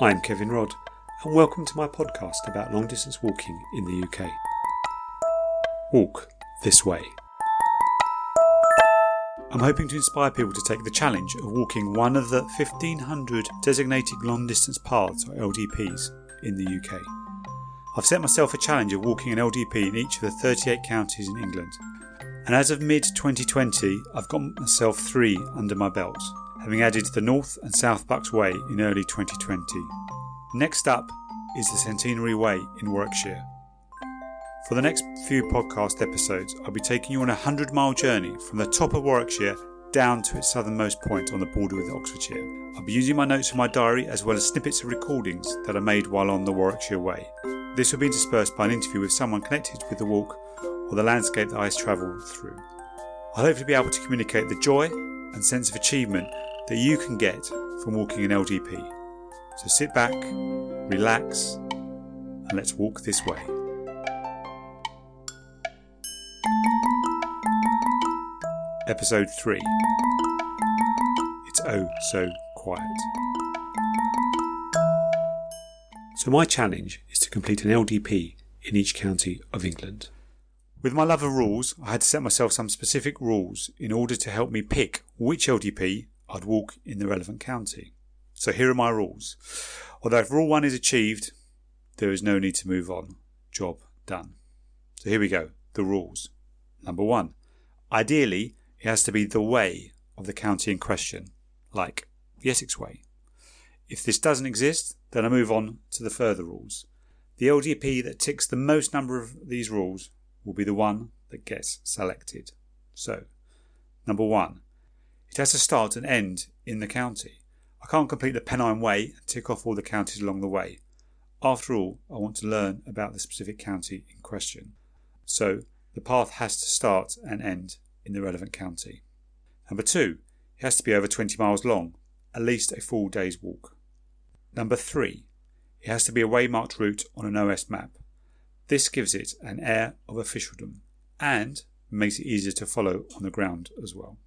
I'm Kevin Rodd, and welcome to my podcast about long distance walking in the UK. Walk this way. I'm hoping to inspire people to take the challenge of walking one of the 1500 designated long distance paths, or LDPs, in the UK. I've set myself a challenge of walking an LDP in each of the 38 counties in England, and as of mid 2020, I've got myself three under my belt having added the North and South Bucks Way in early 2020. Next up is the Centenary Way in Warwickshire. For the next few podcast episodes, I'll be taking you on a 100 mile journey from the top of Warwickshire down to its southernmost point on the border with Oxfordshire. I'll be using my notes from my diary as well as snippets of recordings that are made while on the Warwickshire Way. This will be interspersed by an interview with someone connected with the walk or the landscape that I travel through. I hope to be able to communicate the joy and sense of achievement that you can get from walking an LDP. So sit back, relax, and let's walk this way. Episode 3 It's Oh So Quiet. So, my challenge is to complete an LDP in each county of England. With my love of rules, I had to set myself some specific rules in order to help me pick which LDP I'd walk in the relevant county. So here are my rules. Although if rule one is achieved, there is no need to move on. Job done. So here we go. The rules. Number one. Ideally, it has to be the way of the county in question, like the Essex Way. If this doesn't exist, then I move on to the further rules. The LDP that ticks the most number of these rules will be the one that gets selected. So, number one, it has to start and end in the county. I can't complete the Pennine Way and tick off all the counties along the way. After all, I want to learn about the specific county in question. So, the path has to start and end in the relevant county. Number two, it has to be over 20 miles long, at least a full day's walk. Number three, it has to be a waymarked route on an OS map. This gives it an air of officialdom and makes it easier to follow on the ground as well.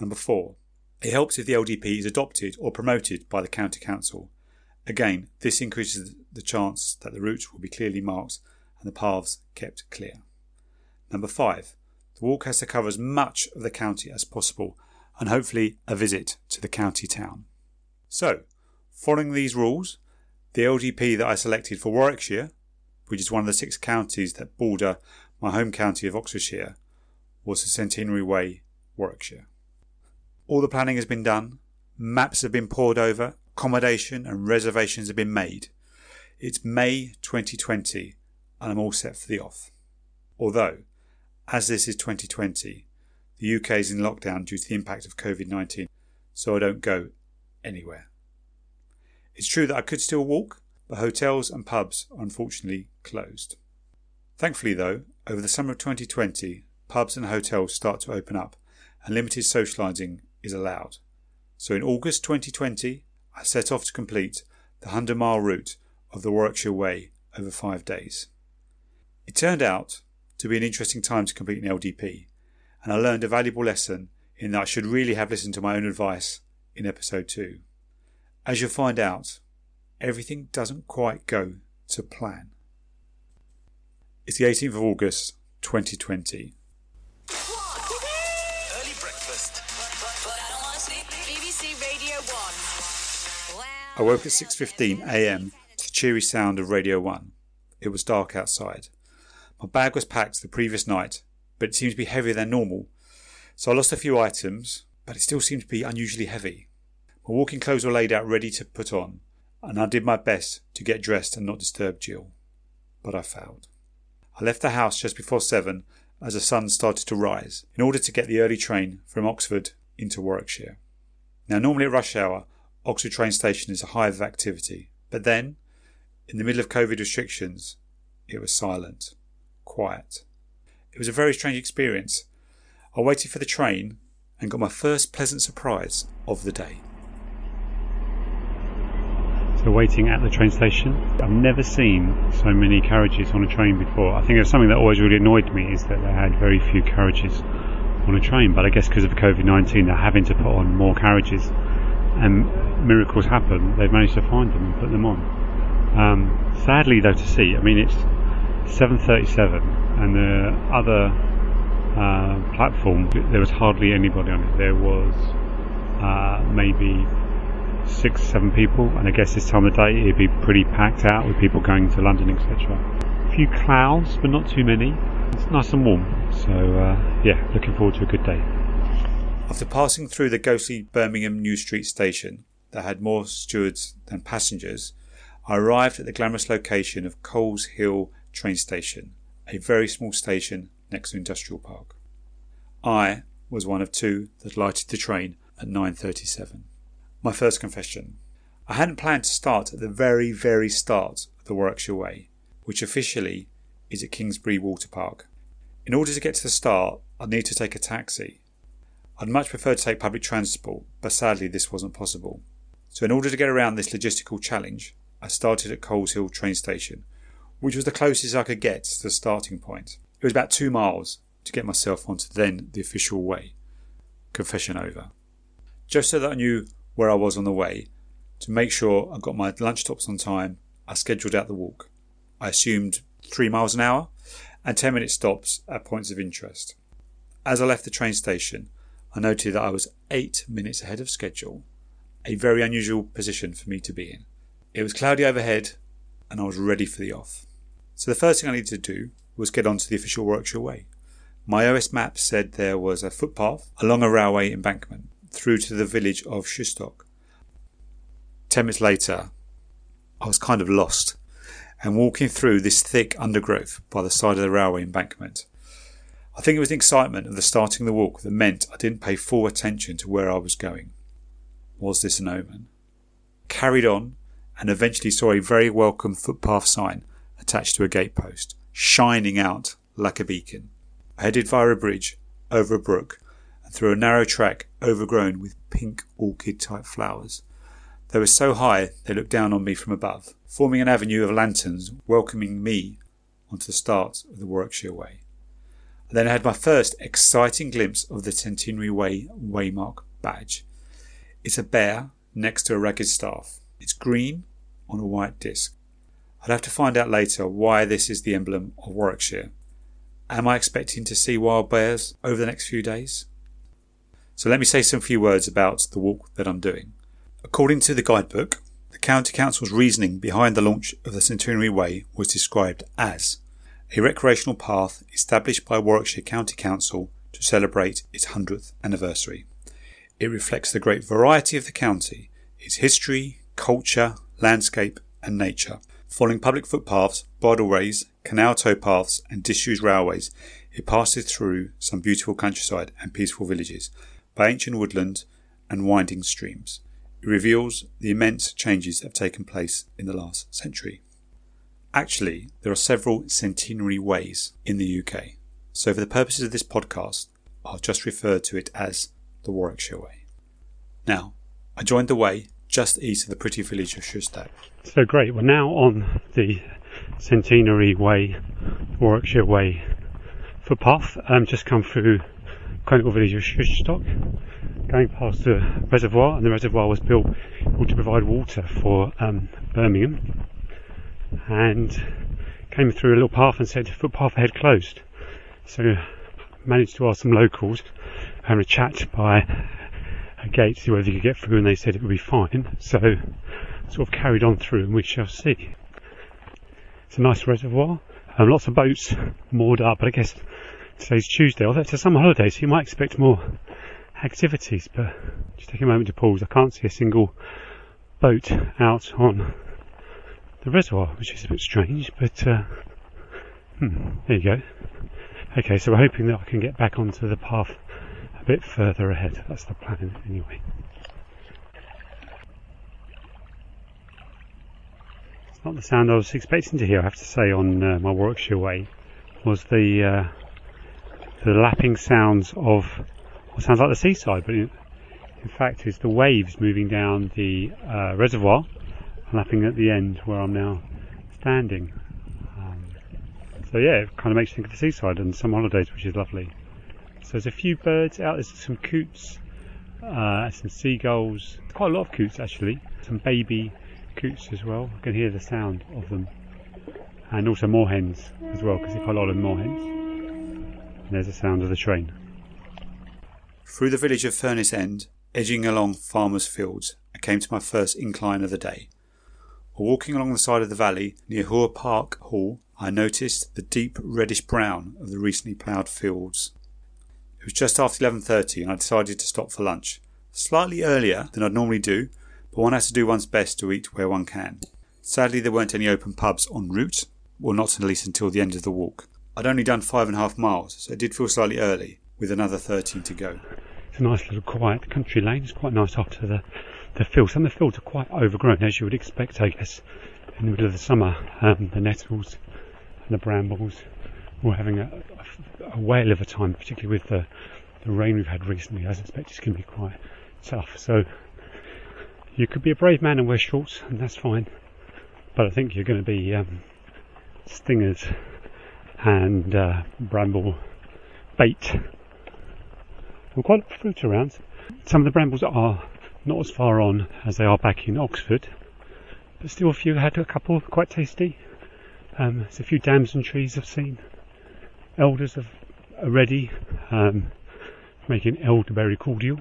Number four, it helps if the LDP is adopted or promoted by the county council. Again, this increases the chance that the route will be clearly marked and the paths kept clear. Number five, the walk has to cover as much of the county as possible and hopefully a visit to the county town. So, following these rules, the LDP that I selected for Warwickshire, which is one of the six counties that border my home county of Oxfordshire, was the Centenary Way, Warwickshire. All the planning has been done, maps have been poured over, accommodation and reservations have been made. It's May 2020 and I'm all set for the off. Although, as this is 2020, the UK is in lockdown due to the impact of COVID 19, so I don't go anywhere. It's true that I could still walk, but hotels and pubs are unfortunately closed. Thankfully, though, over the summer of 2020, pubs and hotels start to open up and limited socialising is allowed. So in August 2020, I set off to complete the 100 mile route of the Warwickshire Way over five days. It turned out to be an interesting time to complete an LDP, and I learned a valuable lesson in that I should really have listened to my own advice in episode 2. As you'll find out, everything doesn't quite go to plan. It's the 18th of August 2020. I woke at 6:15 a.m. to the cheery sound of Radio 1. It was dark outside. My bag was packed the previous night, but it seemed to be heavier than normal. So I lost a few items, but it still seemed to be unusually heavy. My walking clothes were laid out ready to put on, and I did my best to get dressed and not disturb Jill. But I failed. I left the house just before seven as the sun started to rise in order to get the early train from Oxford into Warwickshire. Now, normally at rush hour, Oxford train station is a hive of activity. But then, in the middle of COVID restrictions, it was silent, quiet. It was a very strange experience. I waited for the train and got my first pleasant surprise of the day. So, waiting at the train station, I've never seen so many carriages on a train before. I think there's something that always really annoyed me is that they had very few carriages on a train. But I guess because of COVID 19, they're having to put on more carriages and miracles happen, they've managed to find them and put them on. Um, sadly, though, to see, I mean, it's 7:37, and the other uh, platform there was hardly anybody on it. There was uh, maybe six, seven people, and I guess this time of day it'd be pretty packed out with people going to London, etc. A few clouds, but not too many. It's nice and warm, so uh, yeah, looking forward to a good day. After passing through the ghostly Birmingham New Street station that had more stewards than passengers, I arrived at the glamorous location of Coleshill train station, a very small station next to Industrial Park. I was one of two that lighted the train at 9.37. My first confession. I hadn't planned to start at the very, very start of the Warwickshire Way, which officially is at Kingsbury Water Park. In order to get to the start, I'd need to take a taxi. I'd much prefer to take public transport, but sadly this wasn't possible. So in order to get around this logistical challenge, I started at Coleshill train station, which was the closest I could get to the starting point. It was about two miles to get myself onto then the official way. Confession over. Just so that I knew where I was on the way, to make sure I got my lunch stops on time, I scheduled out the walk. I assumed three miles an hour and 10 minute stops at points of interest. As I left the train station, I noted that I was eight minutes ahead of schedule, a very unusual position for me to be in. It was cloudy overhead and I was ready for the off. So the first thing I needed to do was get onto the official Warwickshire Way. My OS map said there was a footpath along a railway embankment through to the village of Shustoke. Ten minutes later, I was kind of lost and walking through this thick undergrowth by the side of the railway embankment. I think it was the excitement of the starting the walk that meant I didn't pay full attention to where I was going. Was this an omen? Carried on and eventually saw a very welcome footpath sign attached to a gatepost, shining out like a beacon. I headed via a bridge, over a brook, and through a narrow track overgrown with pink orchid type flowers. They were so high they looked down on me from above, forming an avenue of lanterns welcoming me onto the start of the Warwickshire Way. I then I had my first exciting glimpse of the Centenary Way Waymark badge. It's a bear next to a ragged staff. It's green on a white disc. I'd have to find out later why this is the emblem of Warwickshire. Am I expecting to see wild bears over the next few days? So let me say some few words about the walk that I'm doing. According to the guidebook, the County Council's reasoning behind the launch of the Centenary Way was described as a recreational path established by Warwickshire County Council to celebrate its 100th anniversary. It reflects the great variety of the county, its history, culture, landscape, and nature. Following public footpaths, bridleways, canal towpaths, and disused railways, it passes through some beautiful countryside and peaceful villages, by ancient woodland and winding streams. It reveals the immense changes that have taken place in the last century. Actually, there are several centenary ways in the UK, so for the purposes of this podcast, I'll just refer to it as the Warwickshire Way. Now, I joined the way just east of the pretty village of Shustoke. So great, we're now on the Centenary Way, Warwickshire Way footpath. Um, just come through Chronicle village of Shustoke, going past the reservoir, and the reservoir was built to provide water for um, Birmingham and came through a little path and said footpath ahead closed. So managed to ask some locals and a chat by a gate to see whether you could get through and they said it would be fine. So sort of carried on through and we shall see. It's a nice reservoir. Um, lots of boats moored up, but I guess today's Tuesday, although it's a summer holiday, so you might expect more activities, but just take a moment to pause. I can't see a single boat out on the reservoir, which is a bit strange, but uh, hmm, there you go. Okay, so we're hoping that I can get back onto the path a bit further ahead. That's the plan anyway. It's not the sound I was expecting to hear, I have to say, on uh, my Warwickshire way, was the uh, the lapping sounds of what sounds like the seaside, but in, in fact is the waves moving down the lapping at the end where I'm now standing. Um, so yeah, it kind of makes you think of the seaside and some holidays, which is lovely. So there's a few birds out. There's some coots uh, some seagulls, quite a lot of coots actually, some baby coots as well. I can hear the sound of them, and also moorhens as well because there's quite a lot of moorhens. And there's the sound of the train. Through the village of Furnace End, edging along farmers' fields, I came to my first incline of the day. Walking along the side of the valley near Hoar Park Hall, I noticed the deep reddish brown of the recently ploughed fields. It was just after 11.30 and I decided to stop for lunch. Slightly earlier than I'd normally do, but one has to do one's best to eat where one can. Sadly, there weren't any open pubs en route, or not at least until the end of the walk. I'd only done five and a half miles, so it did feel slightly early, with another 13 to go. It's a nice little quiet country lane. It's quite nice after the, the fields. Some of the fields are quite overgrown, as you would expect, I guess, in the middle of the summer. Um, the nettles and the brambles were having a, a, a whale of a time, particularly with the, the rain we've had recently. I suspect it's going to be quite tough. So you could be a brave man and wear shorts, and that's fine. But I think you're going to be um, stingers and uh, bramble bait. And quite a fruit around. Some of the brambles are not as far on as they are back in Oxford, but still a few had a couple quite tasty. Um, there's a few damson trees I've seen. Elders have already um, making elderberry cordial.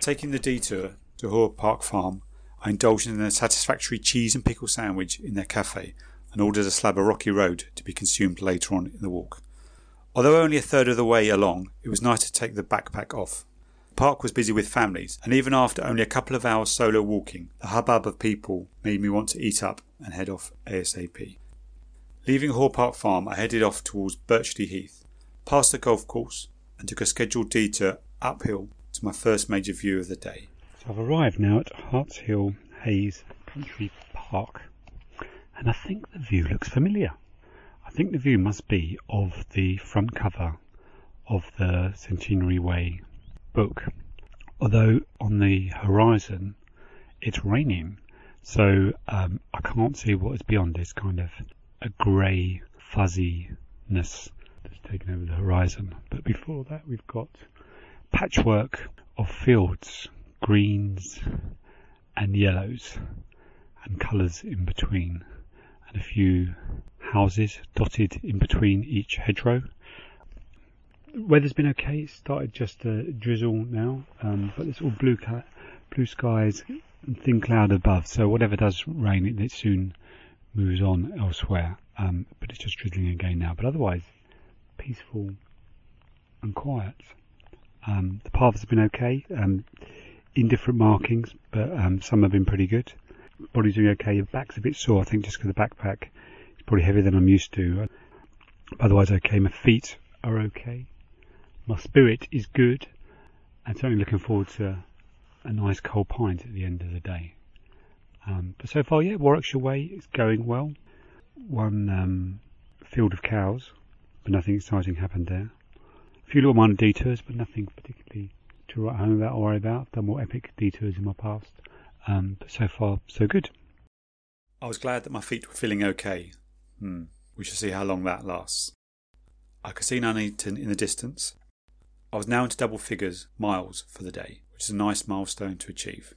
Taking the detour to Hoar Park Farm, I indulged in a satisfactory cheese and pickle sandwich in their cafe and ordered a slab of rocky road to be consumed later on in the walk. Although only a third of the way along, it was nice to take the backpack off. Park was busy with families, and even after only a couple of hours solo walking, the hubbub of people made me want to eat up and head off ASAP. Leaving Hoar Park Farm, I headed off towards Birchley Heath, past the golf course, and took a scheduled detour uphill to my first major view of the day. So I've arrived now at Hartshill Hayes Country Park, and I think the view looks familiar. I think the view must be of the front cover of the Centenary Way book, although on the horizon it's raining, so um, I can't see what is beyond this kind of a grey fuzziness that's taken over the horizon. But before that, we've got patchwork of fields, greens and yellows, and colours in between, and a few houses dotted in between each hedgerow. The weather's been okay. It started just to drizzle now, um, but it's all blue, blue skies and thin cloud above. So whatever does rain, it, it soon moves on elsewhere. Um, but it's just drizzling again now. But otherwise, peaceful and quiet. Um, the paths have been okay, um, in different markings, but um, some have been pretty good. Body's doing okay. Your back's a bit sore, I think, just because the backpack is probably heavier than I'm used to. Otherwise, okay. My feet are okay. My spirit is good. I'm certainly looking forward to a nice cold pint at the end of the day. Um, but so far, yeah, Warwickshire Way is going well. One um, field of cows, but nothing exciting happened there. A few little minor detours, but nothing particularly to write home about or worry about. I've done more epic detours in my past, um, but so far, so good. I was glad that my feet were feeling okay. Hmm. We shall see how long that lasts. I could see Nuneaton in the distance. I was now into double figures miles for the day, which is a nice milestone to achieve.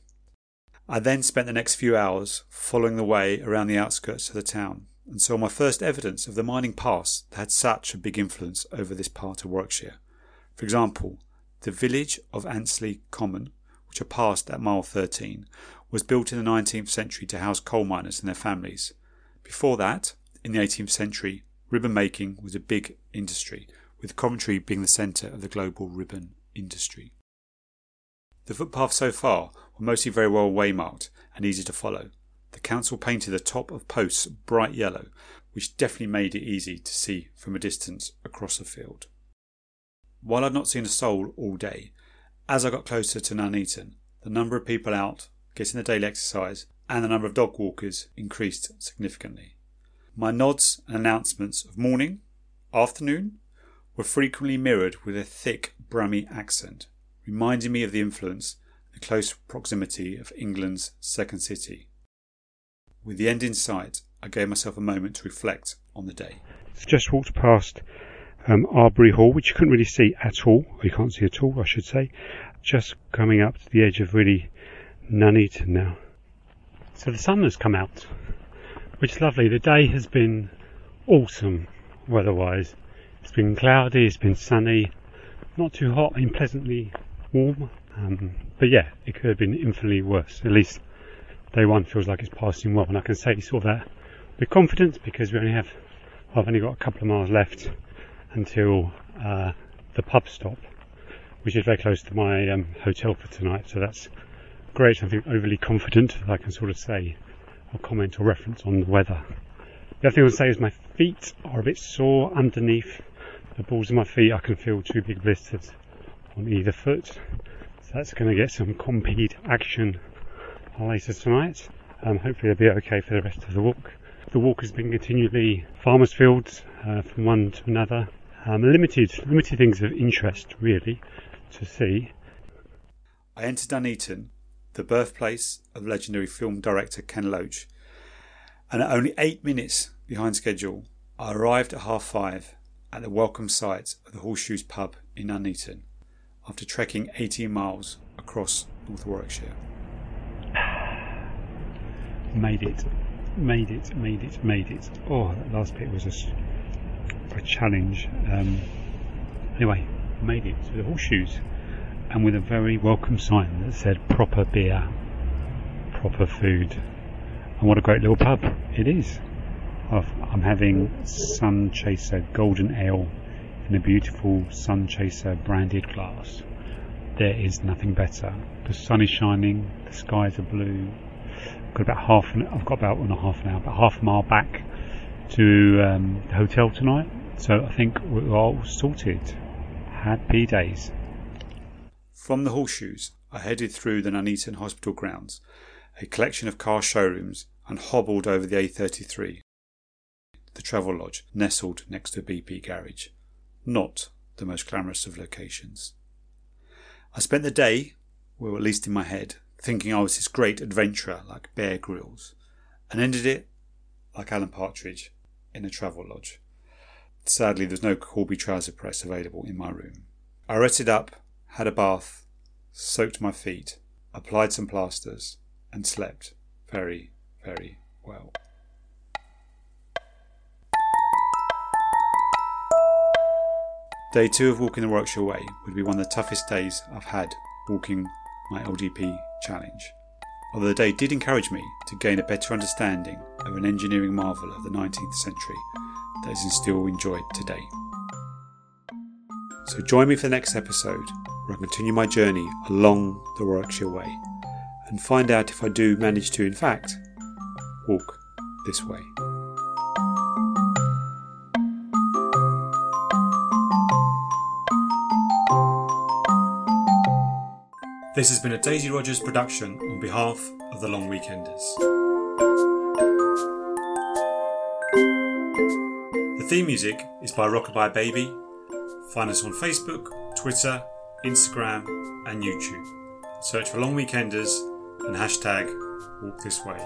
I then spent the next few hours following the way around the outskirts of the town and saw my first evidence of the mining past that had such a big influence over this part of Warwickshire. For example, the village of Ansley Common, which I passed at mile 13, was built in the 19th century to house coal miners and their families. Before that, in the 18th century, ribbon making was a big industry, with Coventry being the centre of the global ribbon industry. The footpaths so far were mostly very well waymarked and easy to follow. The council painted the top of posts bright yellow, which definitely made it easy to see from a distance across the field. While I'd not seen a soul all day, as I got closer to Nuneaton, the number of people out getting the daily exercise and the number of dog walkers increased significantly. My nods and announcements of morning, afternoon, were frequently mirrored with a thick Brummie accent, reminding me of the influence and close proximity of England's second city. With the end in sight, I gave myself a moment to reflect on the day. Just walked past um, Arbury Hall, which you couldn't really see at all, you can't see at all, I should say. just coming up to the edge of really Nuneaton now. So the sun has come out, which is lovely. The day has been awesome weather-wise. It's been cloudy, it's been sunny, not too hot and pleasantly warm. Um, but yeah, it could have been infinitely worse. At least day one feels like it's passing well, and I can say sort of that with confidence because we only have, I've only got a couple of miles left until uh, the pub stop, which is very close to my um, hotel for tonight. So that's great. I think overly confident that I can sort of say or comment or reference on the weather. The other thing I would say is my feet are a bit sore underneath the balls of my feet. I can feel two big blisters on either foot. So that's going to get some Compeed action later tonight. Um, hopefully they'll be okay for the rest of the walk. The walk has been continually farmers' fields uh, from one to another. Um, limited, limited things of interest really to see. I entered Nuneaton, the birthplace of legendary film director Ken Loach, and at only eight minutes behind schedule, I arrived at half five at the welcome site of the Horseshoes pub in Nuneaton after trekking 18 miles across North Warwickshire. Made it, made it, made it, made it. Oh, that last bit was a, a challenge. Um, anyway, made it to the Horseshoes and with a very welcome sign that said proper beer, proper food. And what a great little pub it is. I'm having Sun Chaser Golden Ale in a beautiful Sun Chaser branded glass. There is nothing better. The sun is shining, the skies are blue. I've got about half an, I've got about well, half an hour, about half a mile back to um, the hotel tonight. So I think we're all sorted. Happy days. From the horseshoes, I headed through the Nuneaton Hospital grounds, a collection of car showrooms, and hobbled over the A33, the Travelodge nestled next to BP Garage. Not the most glamorous of locations. I spent the day, well, at least in my head, thinking I was this great adventurer like Bear Grylls, and ended it like Alan Partridge in a Travelodge. Sadly, there's no Corby trouser press available in my room. I rested up, had a bath, soaked my feet, applied some plasters, and slept very, very well. Day two of walking the Warwickshire Way would be one of the toughest days I've had walking my LDP challenge. Although the day did encourage me to gain a better understanding of an engineering marvel of the 19th century that is still enjoyed today. So join me for the next episode where I continue my journey along the Warwickshire Way and find out if I do manage to, in fact, walk this way. This has been a Daisy Rogers production on behalf of the Long Weekenders. The theme music is by Rockabye Baby. Find us on Facebook, Twitter, Instagram, and YouTube. Search for Long Weekenders and hashtag Walk This Way.